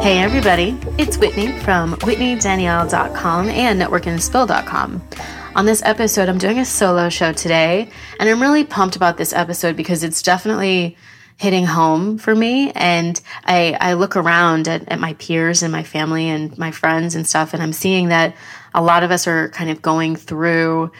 Hey everybody, it's Whitney from WhitneyDanielle.com and NetworkandChill.com. On this episode, I'm doing a solo show today, and I'm really pumped about this episode because it's definitely hitting home for me. And I, I look around at, at my peers and my family and my friends and stuff, and I'm seeing that a lot of us are kind of going through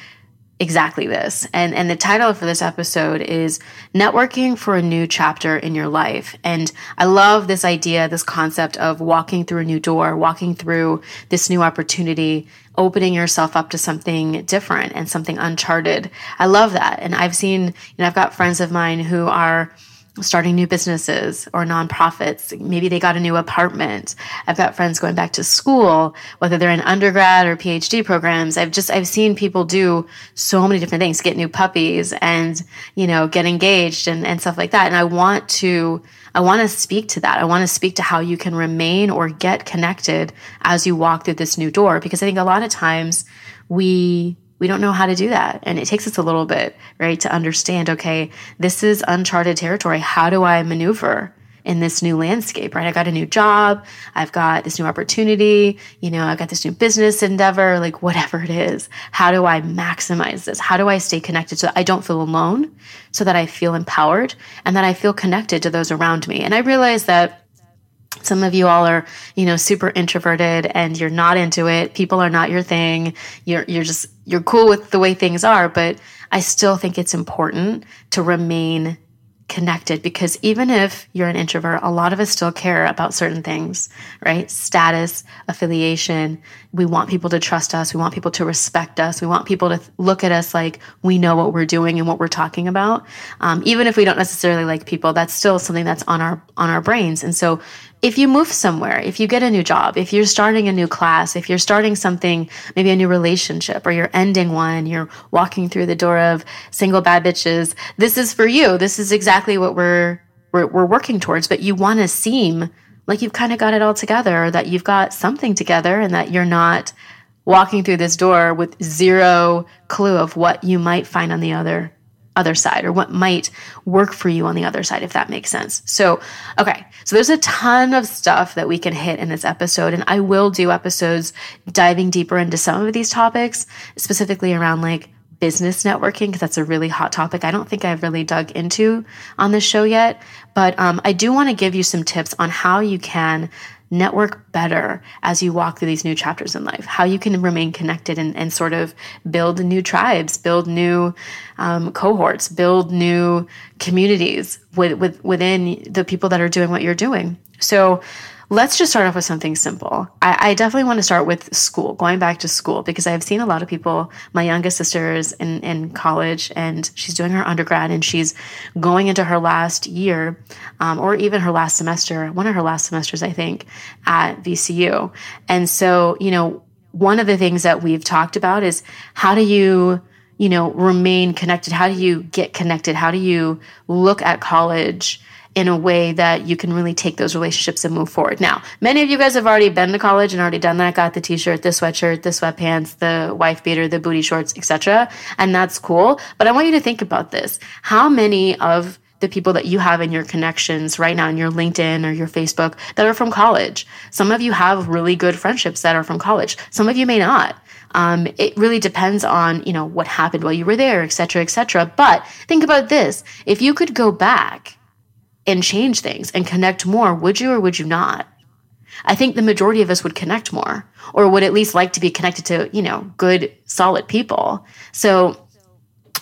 exactly this. And and the title for this episode is networking for a new chapter in your life. And I love this idea, this concept of walking through a new door, walking through this new opportunity, opening yourself up to something different and something uncharted. I love that. And I've seen, you know, I've got friends of mine who are starting new businesses or nonprofits. Maybe they got a new apartment. I've got friends going back to school, whether they're in undergrad or PhD programs. I've just, I've seen people do so many different things, get new puppies and, you know, get engaged and, and stuff like that. And I want to, I want to speak to that. I want to speak to how you can remain or get connected as you walk through this new door, because I think a lot of times we, we don't know how to do that. And it takes us a little bit, right, to understand, okay, this is uncharted territory. How do I maneuver? in this new landscape, right? I got a new job. I've got this new opportunity. You know, I've got this new business endeavor, like whatever it is. How do I maximize this? How do I stay connected so I don't feel alone, so that I feel empowered and that I feel connected to those around me? And I realize that some of you all are you know super introverted and you're not into it people are not your thing you're you're just you're cool with the way things are but i still think it's important to remain connected because even if you're an introvert, a lot of us still care about certain things, right? Status, affiliation. We want people to trust us. We want people to respect us. We want people to look at us like we know what we're doing and what we're talking about. Um, even if we don't necessarily like people, that's still something that's on our on our brains. And so if you move somewhere, if you get a new job, if you're starting a new class, if you're starting something, maybe a new relationship, or you're ending one, you're walking through the door of single bad bitches, this is for you. This is exactly what we're we're, we're working towards. But you want to seem like you've kind of got it all together, or that you've got something together, and that you're not walking through this door with zero clue of what you might find on the other other side or what might work for you on the other side, if that makes sense. So, okay. So there's a ton of stuff that we can hit in this episode. And I will do episodes diving deeper into some of these topics, specifically around like business networking, because that's a really hot topic. I don't think I've really dug into on this show yet, but um, I do want to give you some tips on how you can network better as you walk through these new chapters in life, how you can remain connected and, and sort of build new tribes, build new um, cohorts, build new communities with, with, within the people that are doing what you're doing. So, Let's just start off with something simple. I, I, definitely want to start with school, going back to school, because I've seen a lot of people, my youngest sister is in, in college and she's doing her undergrad and she's going into her last year, um, or even her last semester, one of her last semesters, I think, at VCU. And so, you know, one of the things that we've talked about is how do you you know remain connected how do you get connected how do you look at college in a way that you can really take those relationships and move forward. Now, many of you guys have already been to college and already done that, got the t-shirt, the sweatshirt, the sweatpants, the wife beater, the booty shorts, etc. And that's cool. But I want you to think about this. How many of the people that you have in your connections right now in your LinkedIn or your Facebook that are from college. Some of you have really good friendships that are from college. Some of you may not. Um, it really depends on you know what happened while you were there, et cetera, et cetera. But think about this: if you could go back and change things and connect more, would you or would you not? I think the majority of us would connect more or would at least like to be connected to, you know, good, solid people. So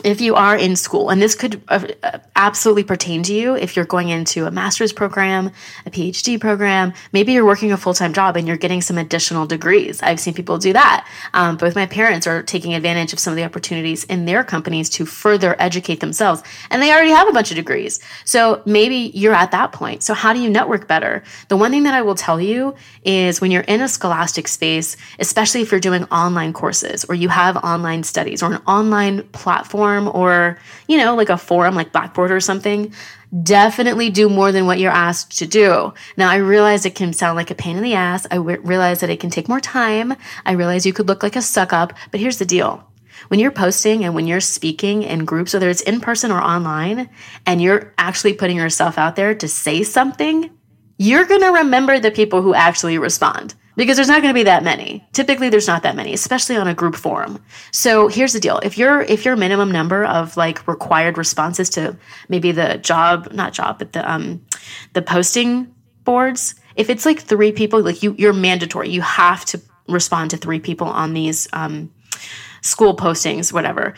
if you are in school, and this could uh, uh, absolutely pertain to you if you're going into a master's program, a PhD program, maybe you're working a full time job and you're getting some additional degrees. I've seen people do that. Um, both my parents are taking advantage of some of the opportunities in their companies to further educate themselves, and they already have a bunch of degrees. So maybe you're at that point. So, how do you network better? The one thing that I will tell you is when you're in a scholastic space, especially if you're doing online courses or you have online studies or an online platform or, you know, like a forum like Blackboard or something, definitely do more than what you're asked to do. Now, I realize it can sound like a pain in the ass. I realize that it can take more time. I realize you could look like a suck up, but here's the deal. When you're posting and when you're speaking in groups, whether it's in person or online, and you're actually putting yourself out there to say something, you're going to remember the people who actually respond because there's not going to be that many. Typically there's not that many, especially on a group forum. So here's the deal. If you're if your minimum number of like required responses to maybe the job, not job, but the um the posting boards, if it's like 3 people, like you you're mandatory. You have to respond to 3 people on these um school postings, whatever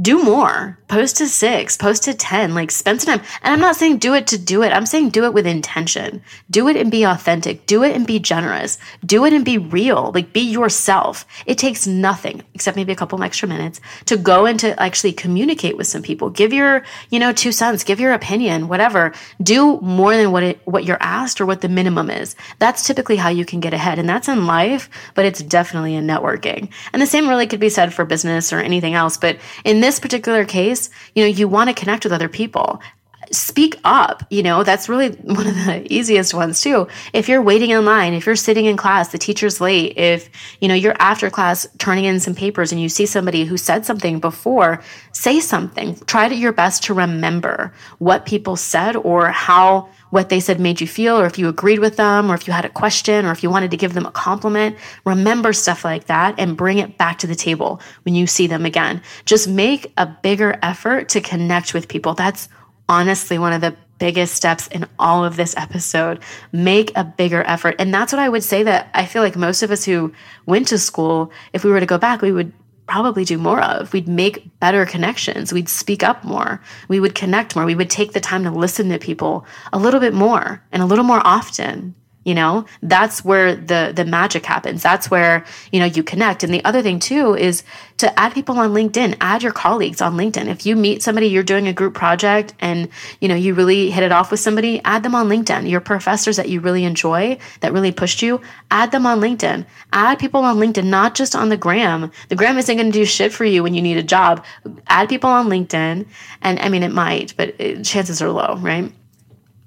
do more. Post to six post to 10 like spend some time. And i'm not saying do it to do it. I'm saying do it with intention. Do it and be authentic. Do it and be generous. Do it and be real. Like be yourself. It takes nothing except maybe a couple extra minutes to go and to actually communicate with some people. Give your you know two cents. Give your opinion whatever. Do more than what it what you're asked or what the minimum is. That's typically how you can get ahead. And that's in life but it's definitely in networking. And the same really could be said for business or anything else but in this particular case, you know, you want to connect with other people speak up. You know, that's really one of the easiest ones too. If you're waiting in line, if you're sitting in class, the teacher's late, if, you know, you're after class turning in some papers and you see somebody who said something before, say something. Try to your best to remember what people said or how what they said made you feel, or if you agreed with them, or if you had a question, or if you wanted to give them a compliment. Remember stuff like that and bring it back to the table when you see them again. Just make a bigger effort to connect with people. That's honestly one of the biggest steps in all of this episode. Make a bigger effort. And that's what I would say that I feel like most of us who went to school, if we were to go back, we would probably do more of. We'd make better connections. We'd speak up more. We would connect more. We would take the time to listen to people a little bit more and a little more often you know that's where the the magic happens. That's where you know you connect. And the other thing too is to add people on linkedin add your colleagues on linkedin. If you meet somebody you're doing a group project and you know you really hit it off with somebody add them on linkedin. Your professors that you really enjoy that really pushed you add them on linkedin. Add people on linkedin not just on the gram. The gram isn't going to do shit for you when you need a job. Add people on linkedin. And i mean it might but it, chances are low right?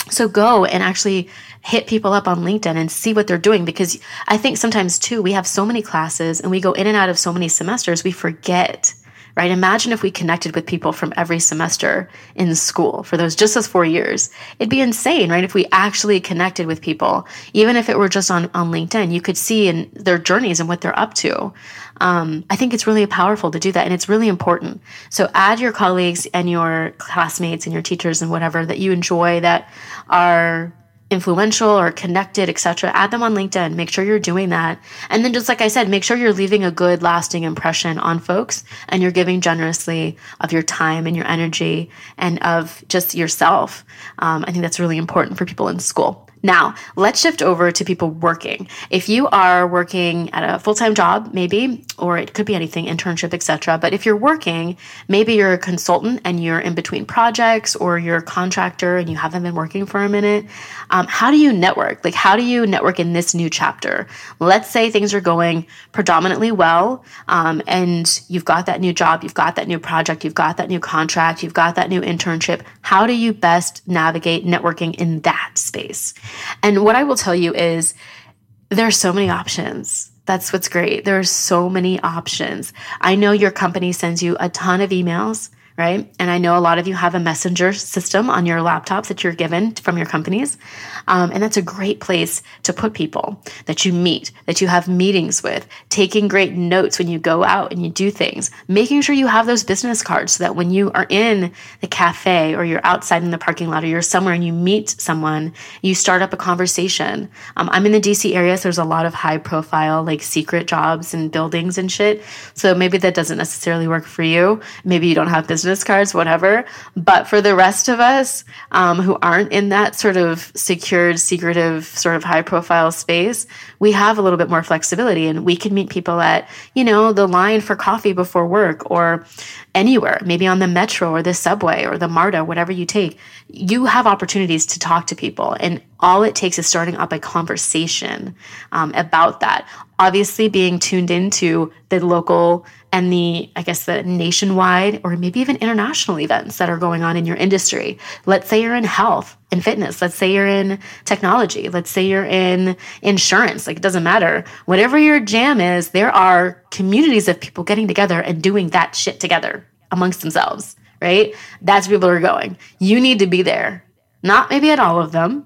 So go and actually hit people up on LinkedIn and see what they're doing because I think sometimes too, we have so many classes and we go in and out of so many semesters, we forget, right? Imagine if we connected with people from every semester in school for those just those four years. It'd be insane, right? If we actually connected with people, even if it were just on, on LinkedIn, you could see in their journeys and what they're up to. Um, I think it's really powerful to do that and it's really important. So add your colleagues and your classmates and your teachers and whatever that you enjoy that are influential or connected, etc. Add them on LinkedIn. Make sure you're doing that. And then just like I said, make sure you're leaving a good lasting impression on folks and you're giving generously of your time and your energy and of just yourself. Um, I think that's really important for people in school. Now, let's shift over to people working. If you are working at a full-time job, maybe, or it could be anything, internship, etc. But if you're working, maybe you're a consultant and you're in between projects, or you're a contractor and you haven't been working for a minute. Um, how do you network? Like, how do you network in this new chapter? Let's say things are going predominantly well, um, and you've got that new job, you've got that new project, you've got that new contract, you've got that new internship. How do you best navigate networking in that space? And what I will tell you is there are so many options. That's what's great. There are so many options. I know your company sends you a ton of emails right? And I know a lot of you have a messenger system on your laptops that you're given from your companies. Um, and that's a great place to put people that you meet, that you have meetings with, taking great notes when you go out and you do things, making sure you have those business cards so that when you are in the cafe or you're outside in the parking lot or you're somewhere and you meet someone, you start up a conversation. Um, I'm in the DC area, so there's a lot of high profile, like secret jobs and buildings and shit. So maybe that doesn't necessarily work for you. Maybe you don't have business business cards, whatever. But for the rest of us um, who aren't in that sort of secured, secretive, sort of high profile space, we have a little bit more flexibility and we can meet people at, you know, the line for coffee before work or anywhere, maybe on the metro or the subway or the MARTA, whatever you take. You have opportunities to talk to people. And all it takes is starting up a conversation um, about that. Obviously, being tuned into the local and the, I guess, the nationwide or maybe even international events that are going on in your industry. Let's say you're in health and fitness. Let's say you're in technology. Let's say you're in insurance. Like, it doesn't matter. Whatever your jam is, there are communities of people getting together and doing that shit together amongst themselves, right? That's where people are going. You need to be there. Not maybe at all of them,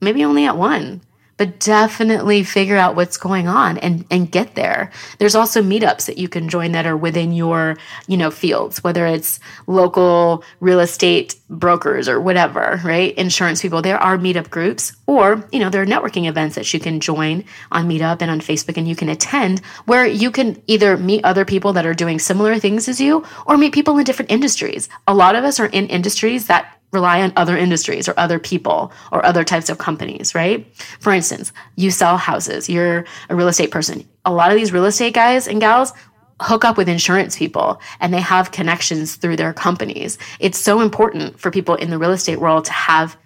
maybe only at one but definitely figure out what's going on and, and get there. There's also meetups that you can join that are within your, you know, fields, whether it's local real estate brokers or whatever, right? Insurance people. There are meetup groups or, you know, there are networking events that you can join on Meetup and on Facebook and you can attend where you can either meet other people that are doing similar things as you or meet people in different industries. A lot of us are in industries that rely on other industries or other people or other types of companies, right? For instance, you sell houses, you're a real estate person. A lot of these real estate guys and gals hook up with insurance people and they have connections through their companies. It's so important for people in the real estate world to have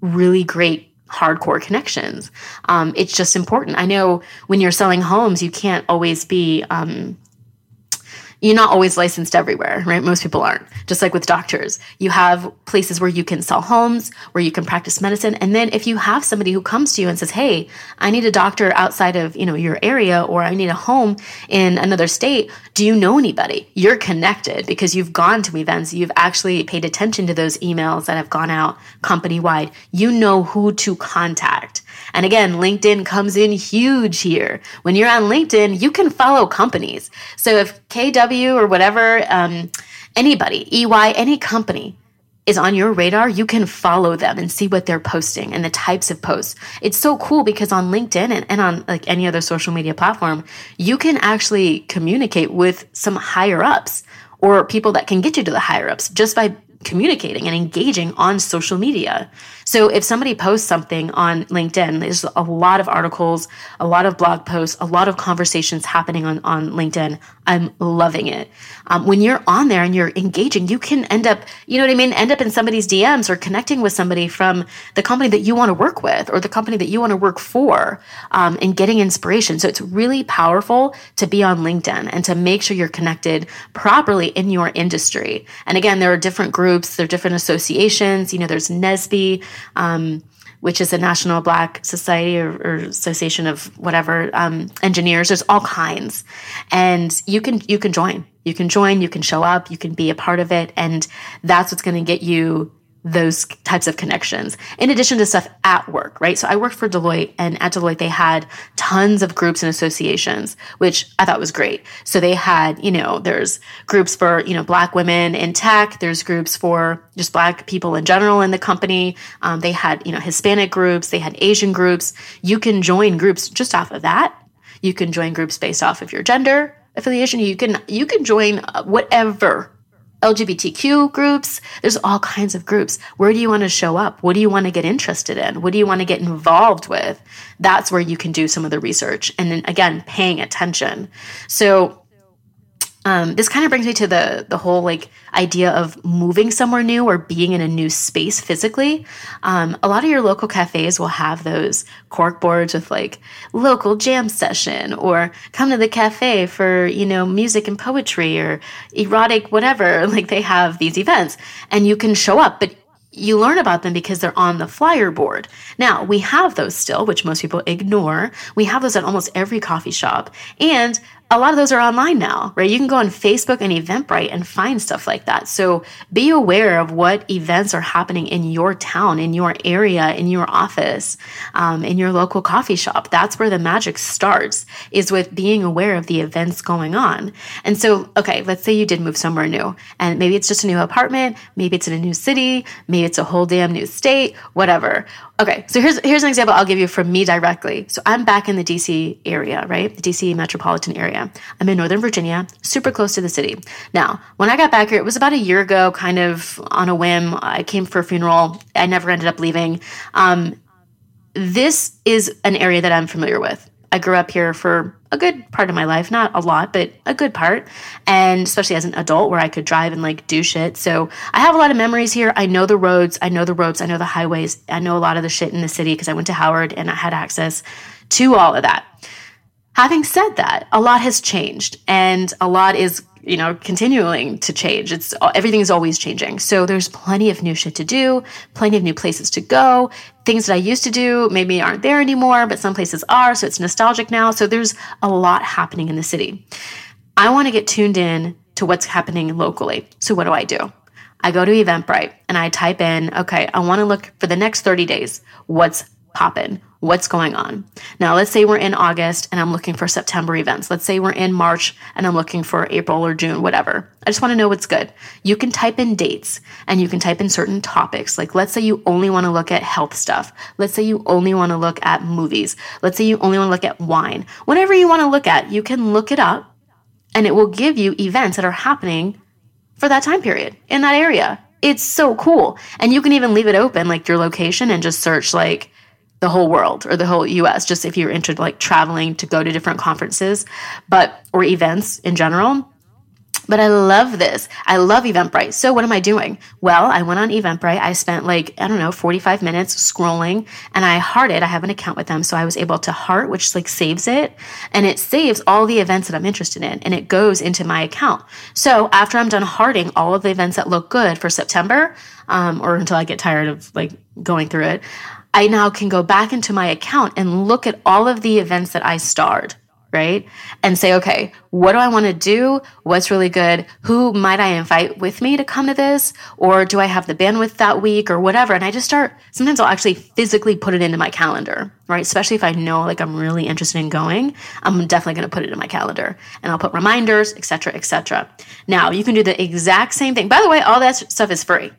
really great hardcore connections. Um, it's just important. I know when you're selling homes, you can't always be um, you're not always licensed everywhere, right? Most people aren't. Just like with doctors, you have places where you can sell homes, where you can practice medicine. And then if you have somebody who comes to you and says, Hey, I need a doctor outside of, you know, your area, or I need a home in another state. Do you know anybody? You're connected because you've gone to events. You've actually paid attention to those emails that have gone out company wide. You know who to contact. And again, LinkedIn comes in huge here. When you're on LinkedIn, you can follow companies. So if KW or whatever, um, anybody, EY, any company, is on your radar, you can follow them and see what they're posting and the types of posts. It's so cool because on LinkedIn and, and, on like any other social media platform, you can actually communicate with some higher ups or people that can get you to the higher ups just by communicating and engaging on social media. So if somebody posts something on LinkedIn, there's a lot of articles, a lot of blog posts, a lot of conversations happening on, on LinkedIn. I'm loving it. Um, when you're on there and you're engaging, you can end up, you know what I mean, end up in somebody's DMs or connecting with somebody from the company that you want to work with or the company that you want to work for um, and getting inspiration. So it's really powerful to be on LinkedIn and to make sure you're connected properly in your industry. And again, there are different groups, there are different associations. You know, there's NSBE, um, which is a National Black Society or, or Association of whatever um, engineers. There's all kinds, and you can you can join. You can join. You can show up. You can be a part of it, and that's what's going to get you those types of connections in addition to stuff at work, right? So I worked for Deloitte and at Deloitte, they had tons of groups and associations, which I thought was great. So they had, you know, there's groups for, you know, black women in tech. There's groups for just black people in general in the company. Um, they had, you know, Hispanic groups. They had Asian groups. You can join groups just off of that. You can join groups based off of your gender affiliation. You can, you can join whatever LGBTQ groups. There's all kinds of groups. Where do you want to show up? What do you want to get interested in? What do you want to get involved with? That's where you can do some of the research. And then again, paying attention. So um, this kind of brings me to the the whole like idea of moving somewhere new or being in a new space physically. Um, a lot of your local cafes will have those cork boards with like local jam session or come to the cafe for you know music and poetry or erotic whatever. Like they have these events and you can show up, but you learn about them because they're on the flyer board. Now, we have those still, which most people ignore. We have those at almost every coffee shop. And a lot of those are online now, right? You can go on Facebook and Eventbrite and find stuff like that. So be aware of what events are happening in your town, in your area, in your office, um, in your local coffee shop. That's where the magic starts, is with being aware of the events going on. And so, okay, let's say you did move somewhere new, and maybe it's just a new apartment, maybe it's in a new city, maybe it's a whole damn new state, whatever. Okay, so here's here's an example I'll give you from me directly. So I'm back in the DC area, right? The DC metropolitan area. I'm in Northern Virginia, super close to the city. Now, when I got back here, it was about a year ago, kind of on a whim. I came for a funeral. I never ended up leaving. Um, this is an area that I'm familiar with. I grew up here for a good part of my life, not a lot, but a good part. And especially as an adult where I could drive and like do shit. So I have a lot of memories here. I know the roads, I know the ropes, I know the highways, I know a lot of the shit in the city because I went to Howard and I had access to all of that. Having said that, a lot has changed and a lot is you know continuing to change. It's everything is always changing. So there's plenty of new shit to do plenty of new places to go. Things that i used to do maybe aren't there anymore but some places are so it's nostalgic now. So there's a lot happening in the city. I want to get tuned in to what's happening locally. So what do i do? I go to eventbrite and i type in okay i want to look for the next 30 days. What's poppin'? What's going on? Now, let's say we're in August and I'm looking for September events. Let's say we're in March and I'm looking for April or June, whatever. I just want to know what's good. You can type in dates and you can type in certain topics. Like, let's say you only want to look at health stuff. Let's say you only want to look at movies. Let's say you only want to look at wine. Whatever you want to look at, you can look it up and it will give you events that are happening for that time period in that area. It's so cool. And you can even leave it open, like your location, and just search like the whole world or the whole US, just if you're into like traveling to go to different conferences, but or events in general. But I love this. I love Eventbrite. So what am I doing? Well, I went on Eventbrite. I spent like, I don't know, 45 minutes scrolling and I hearted. I have an account with them. So I was able to heart, which like saves it and it saves all the events that I'm interested in and it goes into my account. So after I'm done hearting all of the events that look good for September, um, or until I get tired of like going through it, I now can go back into my account and look at all of the events that I starred, right? And say, okay, what do I want to do? What's really good? Who might I invite with me to come to this? Or do I have the bandwidth that week or whatever? And I just start, sometimes I'll actually physically put it into my calendar, right? Especially if I know like I'm really interested in going, I'm definitely going to put it in my calendar and I'll put reminders, etc., etc. Now you can do the exact same thing. By the way, all that stuff is free.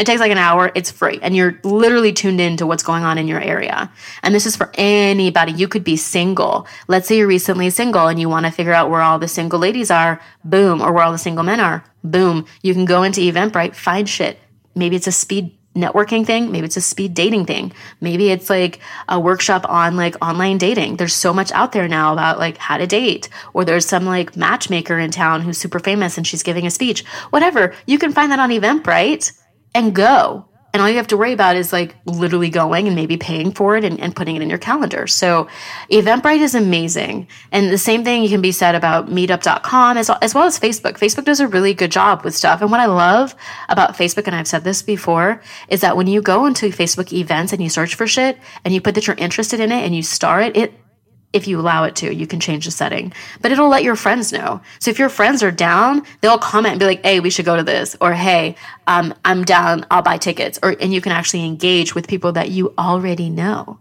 It takes like an hour. It's free. And you're literally tuned in to what's going on in your area. And this is for anybody. You could be single. Let's say you're recently single and you want to figure out where all the single ladies are. Boom. Or where all the single men are. Boom. You can go into Eventbrite, find shit. Maybe it's a speed networking thing. Maybe it's a speed dating thing. Maybe it's like a workshop on like online dating. There's so much out there now about like how to date, or there's some like matchmaker in town who's super famous and she's giving a speech. Whatever. You can find that on Eventbrite and go. And all you have to worry about is like literally going and maybe paying for it and, and, putting it in your calendar. So Eventbrite is amazing. And the same thing can be said about meetup.com as, as well as Facebook. Facebook does a really good job with stuff. And what I love about Facebook, and I've said this before, is that when you go into Facebook events and you search for shit and you put that you're interested in it and you star it, it if you allow it to, you can change the setting, but it'll let your friends know. So if your friends are down, they'll comment and be like, "Hey, we should go to this," or "Hey, um, I'm down. I'll buy tickets." Or and you can actually engage with people that you already know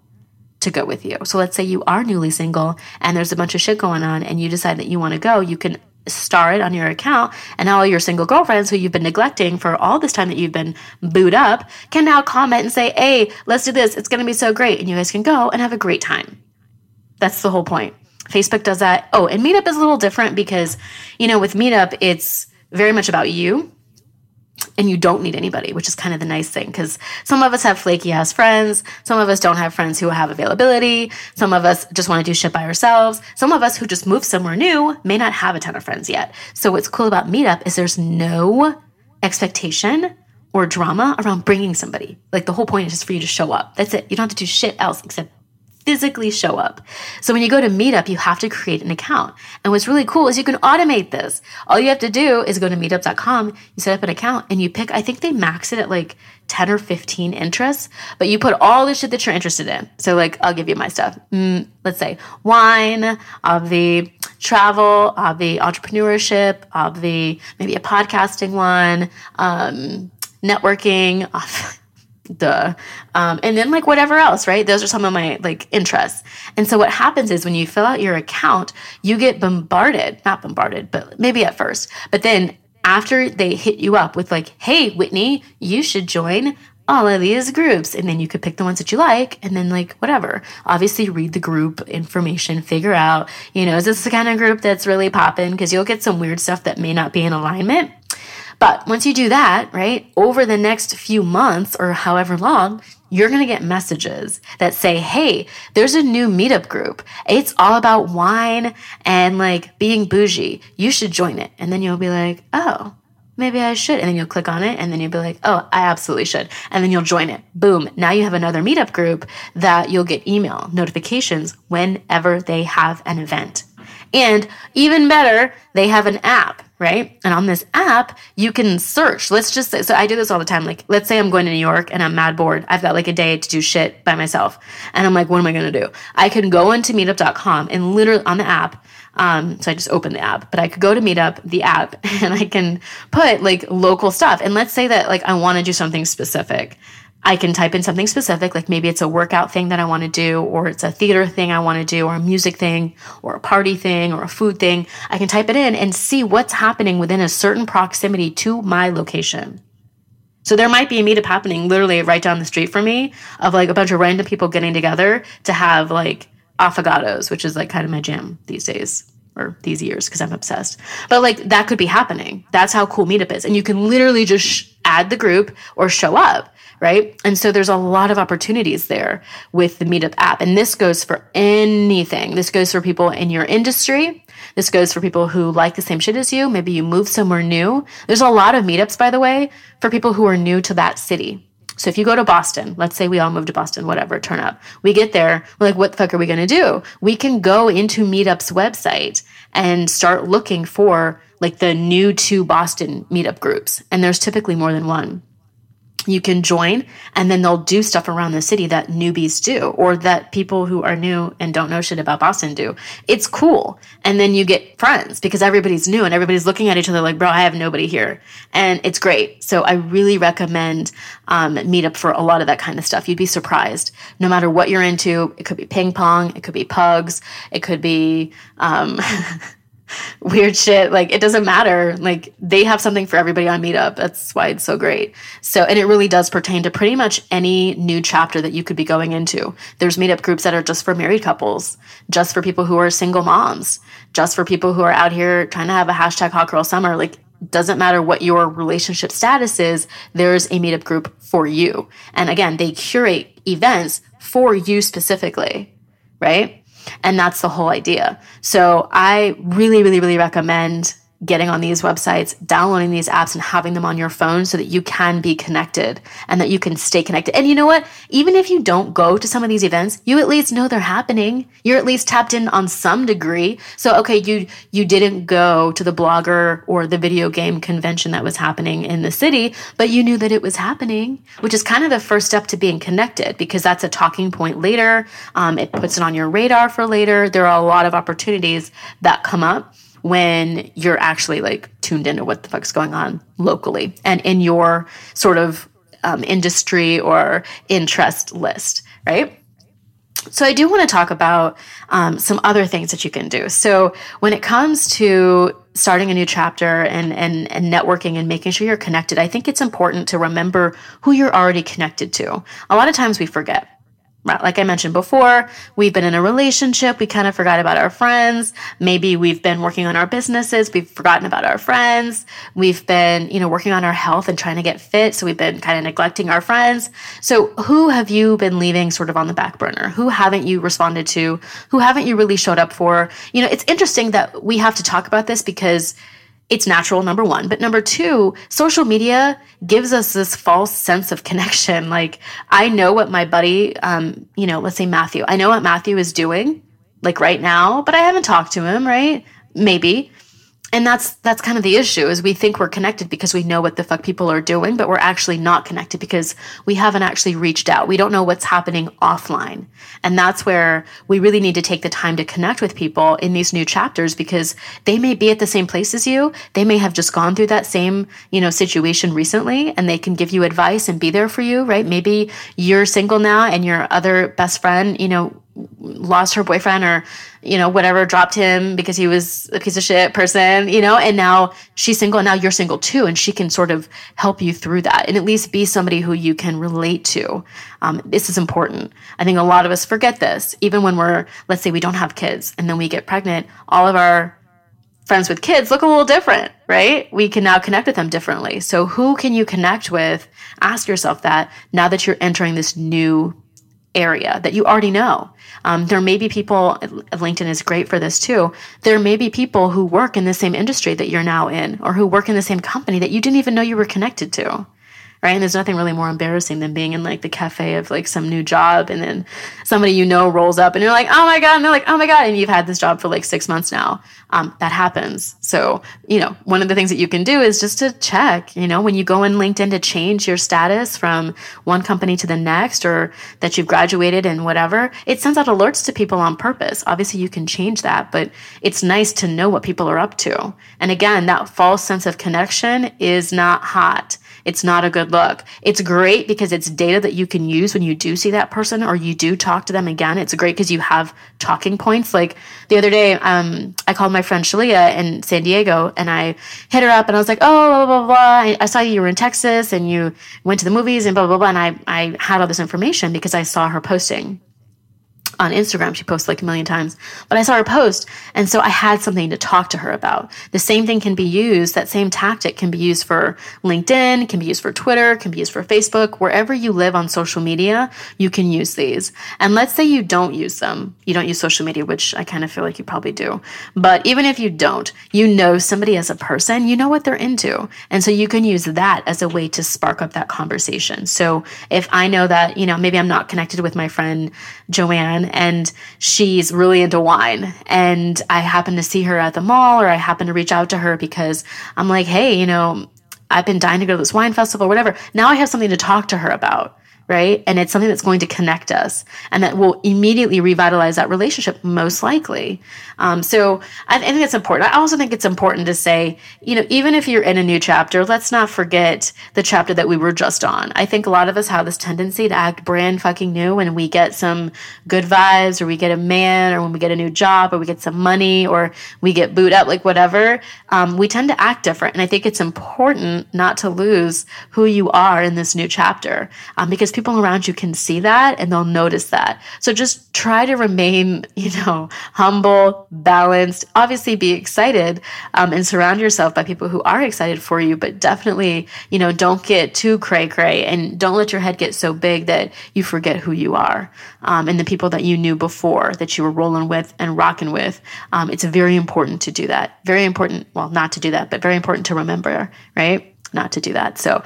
to go with you. So let's say you are newly single and there's a bunch of shit going on, and you decide that you want to go. You can star it on your account, and all your single girlfriends who you've been neglecting for all this time that you've been booed up can now comment and say, "Hey, let's do this. It's going to be so great," and you guys can go and have a great time. That's the whole point. Facebook does that. Oh, and Meetup is a little different because, you know, with Meetup, it's very much about you and you don't need anybody, which is kind of the nice thing because some of us have flaky ass friends. Some of us don't have friends who have availability. Some of us just want to do shit by ourselves. Some of us who just moved somewhere new may not have a ton of friends yet. So what's cool about Meetup is there's no expectation or drama around bringing somebody. Like the whole point is just for you to show up. That's it. You don't have to do shit else except physically show up. So when you go to Meetup, you have to create an account. And what's really cool is you can automate this. All you have to do is go to meetup.com, you set up an account, and you pick, I think they max it at like 10 or 15 interests, but you put all the shit that you're interested in. So, like, I'll give you my stuff. Mm, let's say wine, of the travel, of the entrepreneurship, of the maybe a podcasting one, um, networking, duh. Um, and then like whatever else right? Those are some of my like interests. And so what happens is when you fill out your account you get bombarded not bombarded but maybe at first but then after they hit you up with like hey whitney you should join all of these groups. And then you could pick the ones that you like and then like whatever. Obviously read the group information figure out you know is this the kind of group that's really popping because you'll get some weird stuff that may not be in alignment but once you do that right over the next few months or however long you're going to get messages that say, Hey, there's a new meetup group. It's all about wine and like being bougie. You should join it. And then you'll be like, Oh, maybe I should. And then you'll click on it and then you'll be like, oh, I absolutely should. And then you'll join it. Boom. Now you have another meetup group that you'll get email notifications whenever they have an event. And even better, they have an app, right? And on this app, you can search. Let's just say, so I do this all the time. Like, let's say I'm going to New York and I'm mad bored. I've got like a day to do shit by myself. And I'm like, what am I going to do? I can go into meetup.com and literally on the app, um, so I just open the app, but I could go to Meetup, the app, and I can put like local stuff. And let's say that like I want to do something specific. I can type in something specific, like maybe it's a workout thing that I want to do, or it's a theater thing I want to do, or a music thing, or a party thing, or a food thing. I can type it in and see what's happening within a certain proximity to my location. So there might be a meetup happening literally right down the street from me of like a bunch of random people getting together to have like affogatos, which is like kind of my jam these days or these years because I'm obsessed. But like that could be happening. That's how cool Meetup is. And you can literally just sh- add the group or show up, right? And so there's a lot of opportunities there with the Meetup app. And this goes for anything. This goes for people in your industry. This goes for people who like the same shit as you. Maybe you move somewhere new. There's a lot of meetups, by the way, for people who are new to that city. So if you go to Boston, let's say we all move to Boston, whatever, turn up. We get there, we're like, what the fuck are we going to do? We can go into Meetup's website and start looking for like the new to Boston meetup groups. And there's typically more than one you can join and then they'll do stuff around the city that newbies do or that people who are new and don't know shit about Boston do. It's cool. And then you get friends because everybody's new and everybody's looking at each other like, bro, I have nobody here. And it's great. So I really recommend um, Meetup for a lot of that kind of stuff. You'd be surprised. No matter what you're into, it could be ping pong, it could be pugs, it could be, um, weird shit. Like it doesn't matter. Like they have something for everybody on Meetup. That's why it's so great. So, and it really does pertain to pretty much any new chapter that you could be going into. There's Meetup groups that are just for married couples, just for people who are single moms, just for people who are out here trying to have a hashtag hot girl summer. Like doesn't matter what your relationship status is, there's a meetup group for you. And again, they curate events for you specifically, right? And that's the whole idea. So I really, really, really recommend getting on these websites, downloading these apps and having them on your phone so that you can be connected and that you can stay connected. And you know what? Even if you don't go to some of these events, you at least know they're happening. You're at least tapped in on some degree. So okay, you you didn't go to the blogger or the video game convention that was happening in the city, but you knew that it was happening, which is kind of the first step to being connected because that's a talking point later. Um, it puts it on your radar for later. There are a lot of opportunities that come up when you're actually like tuned into what the fuck's going on locally and in your sort of um, industry or interest list, right? So I do want to talk about um, some other things that you can do. So when it comes to starting a new chapter and, and and networking and making sure you're connected, I think it's important to remember who you're already connected to. A lot of times we forget like I mentioned before, we've been in a relationship. We kind of forgot about our friends. Maybe we've been working on our businesses. We've forgotten about our friends. We've been, you know, working on our health and trying to get fit. So we've been kind of neglecting our friends. So who have you been leaving sort of on the back burner? Who haven't you responded to? Who haven't you really showed up for? You know, it's interesting that we have to talk about this because it's natural, number one. But number two, social media gives us this false sense of connection. Like, I know what my buddy, um, you know, let's say Matthew, I know what Matthew is doing, like right now, but I haven't talked to him, right? Maybe and that's that's kind of the issue is we think we're connected because we know what the fuck people are doing but we're actually not connected because we haven't actually reached out. We don't know what's happening offline. And that's where we really need to take the time to connect with people in these new chapters because they may be at the same place as you. They may have just gone through that same you know situation recently and they can give you advice and be there for you right? Maybe you're single now and your other best friend you know lost her boyfriend or you know whatever dropped him because he was a piece of shit person you know and now she's single and now you're single too and she can sort of help you through that and at least be somebody who you can relate to um, this is important i think a lot of us forget this even when we're let's say we don't have kids and then we get pregnant all of our friends with kids look a little different, right? We can now connect with them differently. So who can you connect with? Ask yourself that now that you're entering this new area that you already know. Um, there may be people, LinkedIn is great for this too. There may be people who work in the same industry that you're now in or who work in the same company that you didn't even know you were connected to right? And there's nothing really more embarrassing than being in like the cafe of like some new job and then somebody you know rolls up and you're like, oh my God. And they're like, oh my God. And you've had this job for like six months now. Um, that happens. So, you know, one of the things that you can do is just to check, you know, when you go in LinkedIn to change your status from one company to the next or that you've graduated and whatever, it sends out alerts to people on purpose. Obviously, you can change that, but it's nice to know what people are up to. And again, that false sense of connection is not hot it's not a good look. It's great because it's data that you can use when you do see that person or you do talk to them again. It's great because you have talking points. Like the other day, um, I called my friend Shalia in San Diego and I hit her up and I was like, oh, blah, blah, blah. I, I saw you were in Texas and you went to the movies and blah, blah, blah. And I, I had all this information because I saw her posting on Instagram. She posts like a million times, but I saw her post. And so I had something to talk to her about. The same thing can be used, that same tactic can be used for LinkedIn, can be used for Twitter, can be used for Facebook. Wherever you live on social media, you can use these. And let's say you don't use them. You don't use social media, which I kind of feel like you probably do. But even if you don't, you know somebody as a person, you know what they're into. And so you can use that as a way to spark up that conversation. So if I know that, you know, maybe I'm not connected with my friend Joanne and she's really into wine. And I happen to see her at the mall or I happen to reach out to her because I'm like, hey, you know, I've been dying to go to this wine festival, or whatever. Now I have something to talk to her about right? And it's something that's going to connect us and that will immediately revitalize that relationship, most likely. Um, so I, I think it's important. I also think it's important to say, you know, even if you're in a new chapter, let's not forget the chapter that we were just on. I think a lot of us have this tendency to act brand fucking new when we get some good vibes or we get a man or when we get a new job or we get some money or we get booed up, like whatever. Um, we tend to act different. And I think it's important not to lose who you are in this new chapter um, because people around you can see that and they'll notice that. So just try to remain, you know, humble, balanced, obviously be excited um, and surround yourself by people who are excited for you, but definitely, you know, don't get too cray cray and don't let your head get so big that you forget who you are um, and the people that you knew before that you were rolling with and rocking with. Um, it's very important to do that. Very important, well, not to do that, but very important to remember, right? Not to do that. So,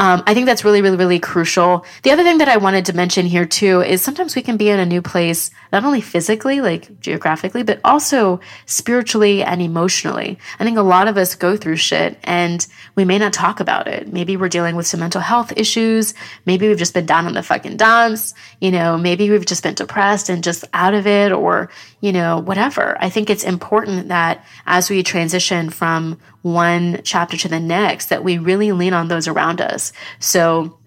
um, I think that's really, really, really crucial. The other thing that I wanted to mention here too is sometimes we can be in a new place, not only physically, like geographically, but also spiritually and emotionally. I think a lot of us go through shit and we may not talk about it. Maybe we're dealing with some mental health issues. Maybe we've just been down in the fucking dumps. You know, maybe we've just been depressed and just out of it or, you know, whatever. I think it's important that as we transition from one chapter to the next, that we really lean on those around us so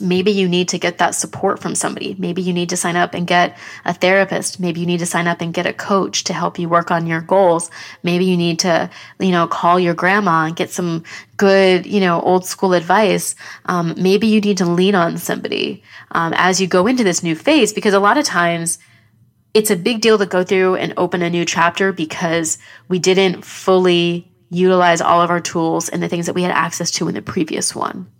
maybe you need to get that support from somebody. Maybe you need to sign up and get a therapist. Maybe you need to sign up and get a coach to help you work on your goals. Maybe you need to, you know, call your grandma and get some good, you know, old school advice. Um, maybe you need to lean on somebody um, as you go into this new phase because a lot of times it's a big deal to go through and open a new chapter because we didn't fully utilize all of our tools and the things that we had access to in the previous one.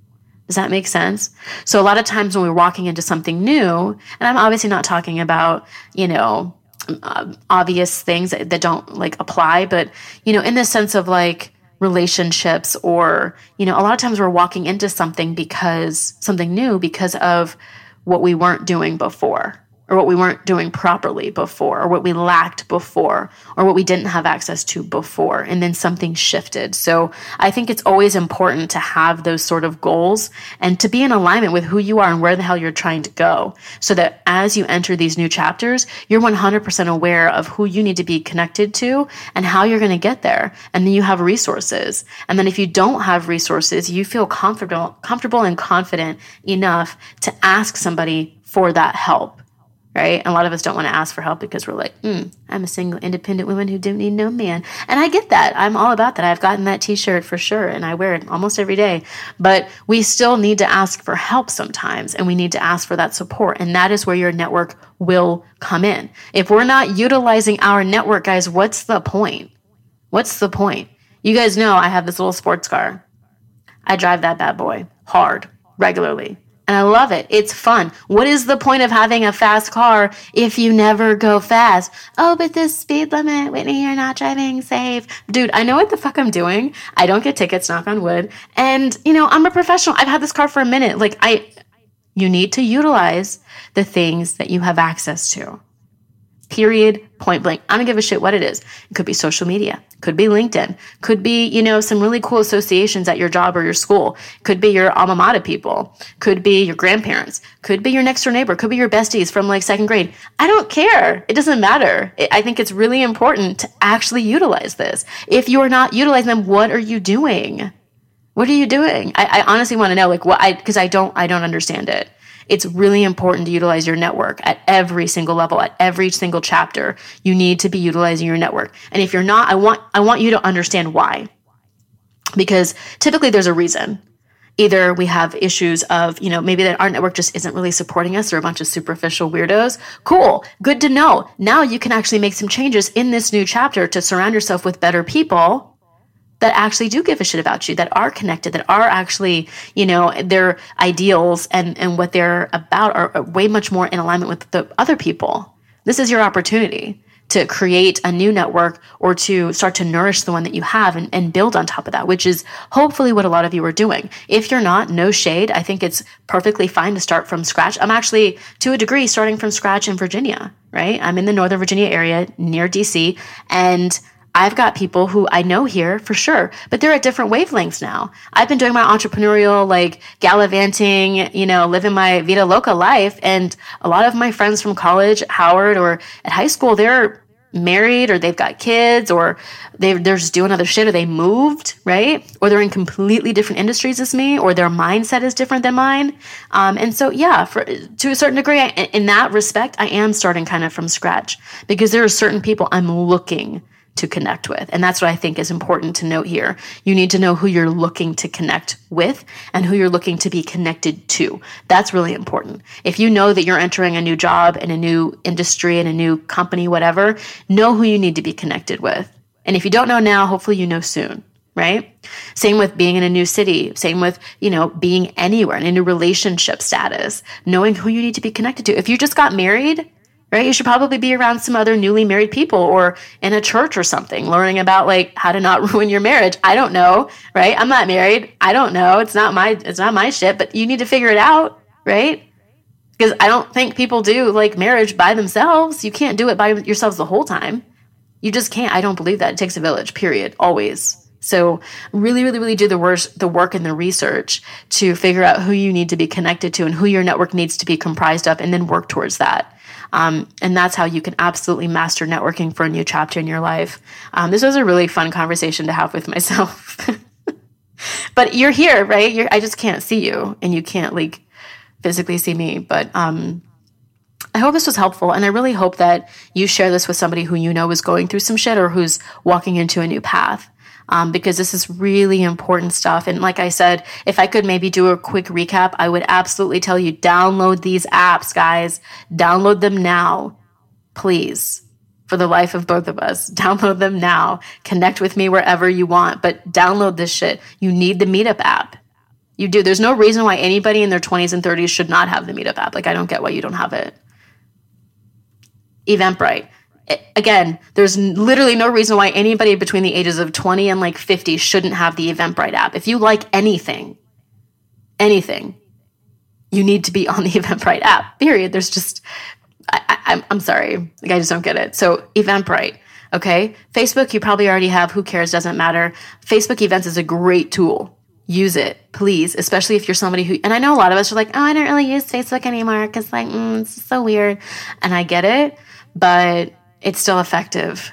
Does that make sense? So a lot of times when we're walking into something new, and I'm obviously not talking about, you know, uh, obvious things that, that don't like apply, but, you know, in the sense of like relationships or, you know, a lot of times we're walking into something because something new because of what we weren't doing before or what we weren't doing properly before, or what we lacked before, or what we didn't have access to before, and then something shifted. So I think it's always important to have those sort of goals and to be in alignment with who you are and where the hell you're trying to go. So that as you enter these new chapters, you're 100% aware of who you need to be connected to and how you're going to get there. And then you have resources. And then if you don't have resources, you feel comfortable, comfortable and confident enough to ask somebody for that help right? And a lot of us don't want to ask for help because we're like, mm, I'm a single, independent woman who don't need no man. And I get that. I'm all about that. I've gotten that t shirt for sure, and I wear it almost every day. But we still need to ask for help sometimes, and we need to ask for that support. And that is where your network will come in. If we're not utilizing our network, guys, what's the point? What's the point? You guys know I have this little sports car. I drive that bad boy hard, regularly. And I love it. It's fun. What is the point of having a fast car if you never go fast? Oh, but the speed limit, Whitney, you're not driving safe. Dude, I know what the fuck I'm doing. I don't get tickets, knock on wood. And, you know, I'm a professional. I've had this car for a minute. Like, I, you need to utilize the things that you have access to. Period, point blank. I don't give a shit what it is. It could be social media, could be LinkedIn, could be, you know, some really cool associations at your job or your school, could be your alma mater people, could be your grandparents, could be your next door neighbor, could be your besties from like second grade. I don't care. It doesn't matter. I think it's really important to actually utilize this. If you're not utilizing them, what are you doing? What are you doing? I, I honestly want to know, like, what I, because I don't, I don't understand it. It's really important to utilize your network at every single level, at every single chapter. You need to be utilizing your network. And if you're not, I want, I want you to understand why. Because typically there's a reason. Either we have issues of, you know, maybe that our network just isn't really supporting us or a bunch of superficial weirdos. Cool. Good to know. Now you can actually make some changes in this new chapter to surround yourself with better people that actually do give a shit about you, that are connected, that are actually, you know, their ideals and, and what they're about are way much more in alignment with the other people. This is your opportunity to create a new network or to start to nourish the one that you have and, and build on top of that, which is hopefully what a lot of you are doing. If you're not, no shade. I think it's perfectly fine to start from scratch. I'm actually, to a degree, starting from scratch in Virginia, right? I'm in the Northern Virginia area near DC and I've got people who I know here for sure, but they're at different wavelengths now. I've been doing my entrepreneurial, like gallivanting, you know, living my Vida Loca life. And a lot of my friends from college, Howard, or at high school, they're married or they've got kids or they they're just doing other shit or they moved, right? Or they're in completely different industries as me or their mindset is different than mine. Um, and so, yeah, for, to a certain degree, I, in that respect, I am starting kind of from scratch because there are certain people I'm looking to connect with. And that's what I think is important to note here. You need to know who you're looking to connect with and who you're looking to be connected to. That's really important. If you know that you're entering a new job in a new industry in a new company, whatever, know who you need to be connected with. And if you don't know now, hopefully you know soon right? Same with being in a new city, same with, you know, being anywhere in a new relationship status, knowing who you need to be connected to. If you just got married, right? You should probably be around some other newly married people or in a church or something, learning about like how to not ruin your marriage. I don't know, right? I'm not married. I don't know. It's not my it's not my shit, but you need to figure it out, right? Because I don't think people do like marriage by themselves. You can't do it by yourselves the whole time. You just can't. I don't believe that. It takes a village, period, always. So really, really, really do the work, the work and the research to figure out who you need to be connected to and who your network needs to be comprised of, and then work towards that. Um, and that's how you can absolutely master networking for a new chapter in your life. Um, this was a really fun conversation to have with myself. but you're here, right? You're, I just can't see you, and you can't like physically see me. But um, I hope this was helpful, and I really hope that you share this with somebody who you know is going through some shit or who's walking into a new path um, because this is really important stuff. And like I said, if I could maybe do a quick recap, I would absolutely tell you download these apps, guys. Download them now, please. For the life of both of us, download them now. Connect with me wherever you want, but download this shit. You need the Meetup app. You do. There's no reason why anybody in their 20s and 30s should not have the Meetup app. Like, I don't get why you don't have it. Eventbrite again, there's literally no reason why anybody between the ages of 20 and like 50 shouldn't have the Eventbrite app. If you like anything, anything, you need to be on the Eventbrite app, period. There's just, I, am sorry. Like, I just don't get it. So, Eventbrite, okay? Facebook, you probably already have. Who cares? Doesn't matter. Facebook events is a great tool. Use it, please, especially if you're somebody who, and I know a lot of us are like, oh, I don't really use Facebook anymore because, like, mm, it's so weird. And I get it, but it's still effective.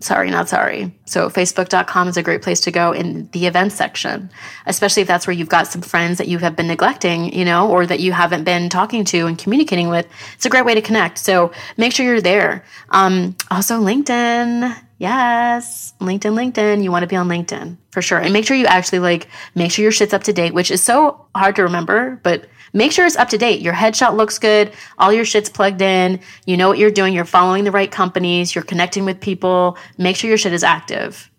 sorry, not sorry. So, facebook.com is a great place to go in the events section, especially if that's where you've got some friends that you have been neglecting, you know, or that you haven't been talking to and communicating with. It's a great way to connect. So, make sure you're there. Um, also, LinkedIn. Yes, LinkedIn, LinkedIn. You want to be on LinkedIn for sure. And make sure you actually like, make sure your shit's up to date, which is so hard to remember, but make sure it's up to date. Your headshot looks good. All your shit's plugged in. You know what you're doing. You're following the right companies. You're connecting with people. Make sure your shit is active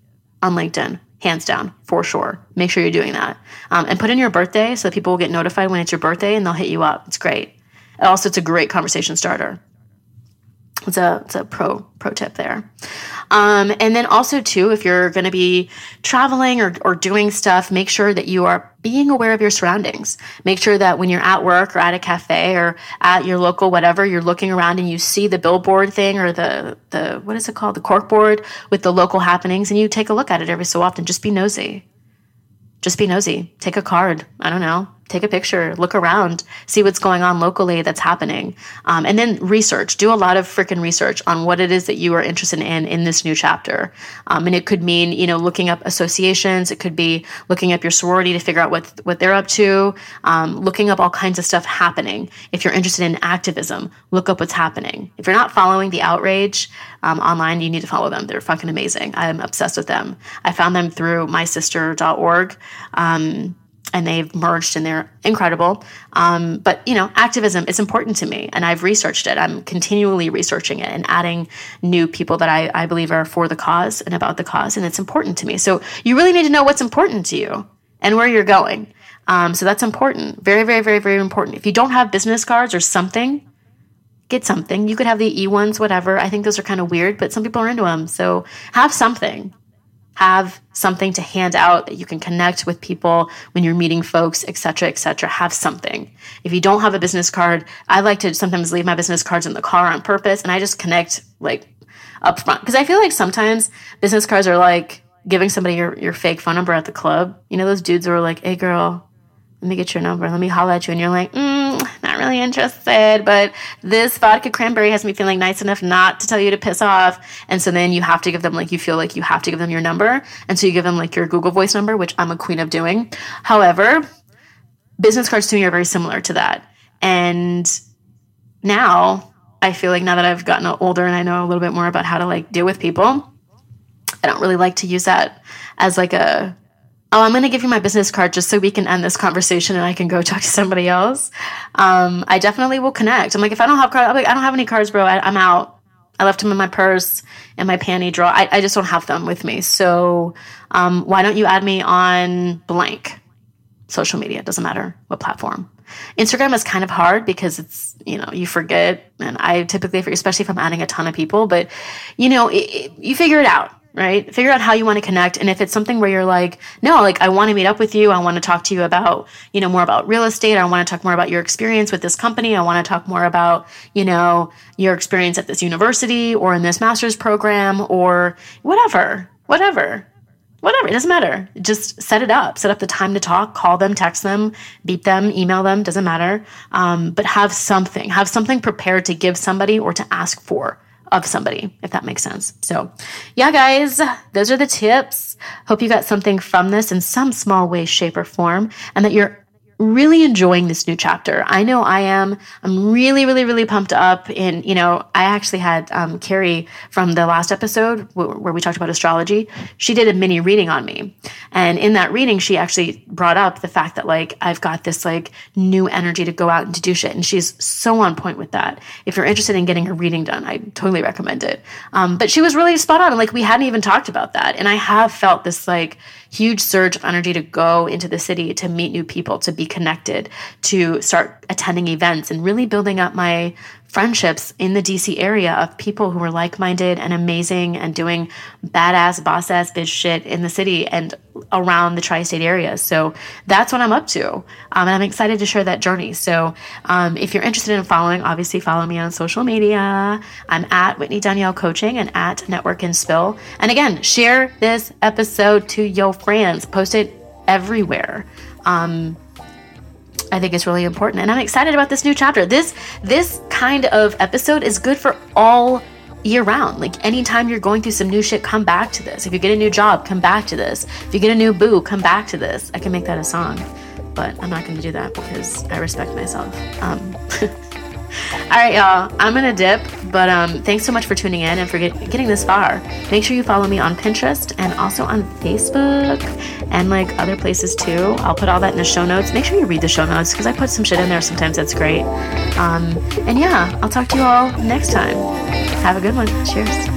on LinkedIn. Hands down, for sure. Make sure you're doing that. Um, and put in your birthday so that people will get notified when it's your birthday and they'll hit you up. It's great. Also, it's a great conversation starter. It's a, it's a pro pro tip there. Um, and then also too, if you're going to be traveling or, or doing stuff, make sure that you are being aware of your surroundings. Make sure that when you're at work or at a cafe or at your local whatever, you're looking around and you see the billboard thing or the the what is it called, the corkboard with the local happenings, and you take a look at it every so often. Just be nosy. Just be nosy. Take a card. I don't know take a picture, look around, see what's going on locally that's happening, um, and then research. Do a lot of freaking research on what it is that you are interested in in this new chapter. Um, and it could mean you know looking up associations. It could be looking up your sorority to figure out what what they're up to. Um, looking up all kinds of stuff happening. If you're interested in activism, look up what's happening. If you're not following the outrage um, online, you need to follow them. They're fucking amazing. I'm obsessed with them. I found them through mysister.org. Um, and they've merged and they're incredible. Um, but you know, activism is important to me, and I've researched it. I'm continually researching it and adding new people that I, I believe are for the cause and about the cause, and it's important to me. So you really need to know what's important to you and where you're going. Um, so that's important, very, very, very, very important. If you don't have business cards or something, get something. You could have the e ones, whatever. I think those are kind of weird, but some people are into them. So have something have something to hand out that you can connect with people when you're meeting folks etc etc have something. If you don't have a business card i like to sometimes leave my business cards in the car on purpose and i just connect like up front because i feel like sometimes business cards are like giving somebody your, your fake phone number at the club. You know those dudes who are like hey girl let me get your number let me holla at you and you're like mm, not really interested, but this vodka cranberry has me feeling nice enough not to tell you to piss off. And so then you have to give them like you feel like you have to give them your number. And so you give them like your Google Voice number, which I'm a queen of doing. However, business cards to me are very similar to that. And now I feel like now that I've gotten older and I know a little bit more about how to like deal with people, I don't really like to use that as like a oh, I'm going to give you my business card just so we can end this conversation and I can go talk to somebody else. Um, I definitely will connect. I'm like, if I don't have cards, like, I don't have any cards, bro. I, am out. I left them in my purse and my panty drawer. I, I just don't have them with me. So um, why don't you add me on blank social media? It doesn't matter what platform. Instagram is kind of hard because it's, you know, you forget. And I typically, especially if I'm adding a ton of people, but, you know, it, it, you figure it out right? Figure out how you want to connect. And if it's something where you're like, no, like I want to meet up with you. I want to talk to you about, you know, more about real estate. I want to talk more about your experience with this company. I want to talk more about, you know, your experience at this university or in this master's program or whatever, whatever. Whatever, it doesn't matter. Just set it up. Set up the time to talk. Call them, text them, beep them, email them. Doesn't matter. Um, but have something. Have something prepared to give somebody or to ask for of somebody, if that makes sense. So, yeah, guys, those are the tips. Hope you got something from this in some small way, shape, or form, and that you're really enjoying this new chapter. I know I am. I'm really, really, really pumped up. And, you know, I actually had um, Carrie from the last episode where we talked about astrology. She did a mini reading on me. And in that reading, she actually brought up the fact that, like, I've got this, like, new energy to go out and to do shit. And she's so on point with that. If you're interested in getting her reading done, I totally recommend it. Um, but she was really spot on. Like, we hadn't even talked about that. And I have felt this, like, huge surge of energy to go into the city to meet new people, to be connected, to start attending events and really building up my friendships in the DC area of people who were like minded and amazing and doing badass, boss ass bitch shit in the city and around the tri state area. So that's what I'm up to. Um, and I'm excited to share that journey. So um, if you're interested in following, obviously follow me on social media. I'm at Whitney Danielle Coaching and at Network and Chill. And again, share this episode to your friends, post it everywhere. Um, I think it's really important. And I'm excited about this new chapter. This this kind of episode is good for all year round. Like anytime you're going through some new shit, come back to this. If you get a new job, come back to this. If you get a new boo, come back to this. I can make that a song, but I'm not going to do that because I respect myself. Um, all right, y'all. I'm gonna dip, but um, thanks so much for tuning in and for get, getting this far. Make sure you follow me on Pinterest and also on Facebook and like other places too. I'll put all that in the show notes. Make sure you read the show notes because I put some shit in there sometimes. That's great. Um, and yeah, I'll talk to you all next time. Have a good one. Cheers.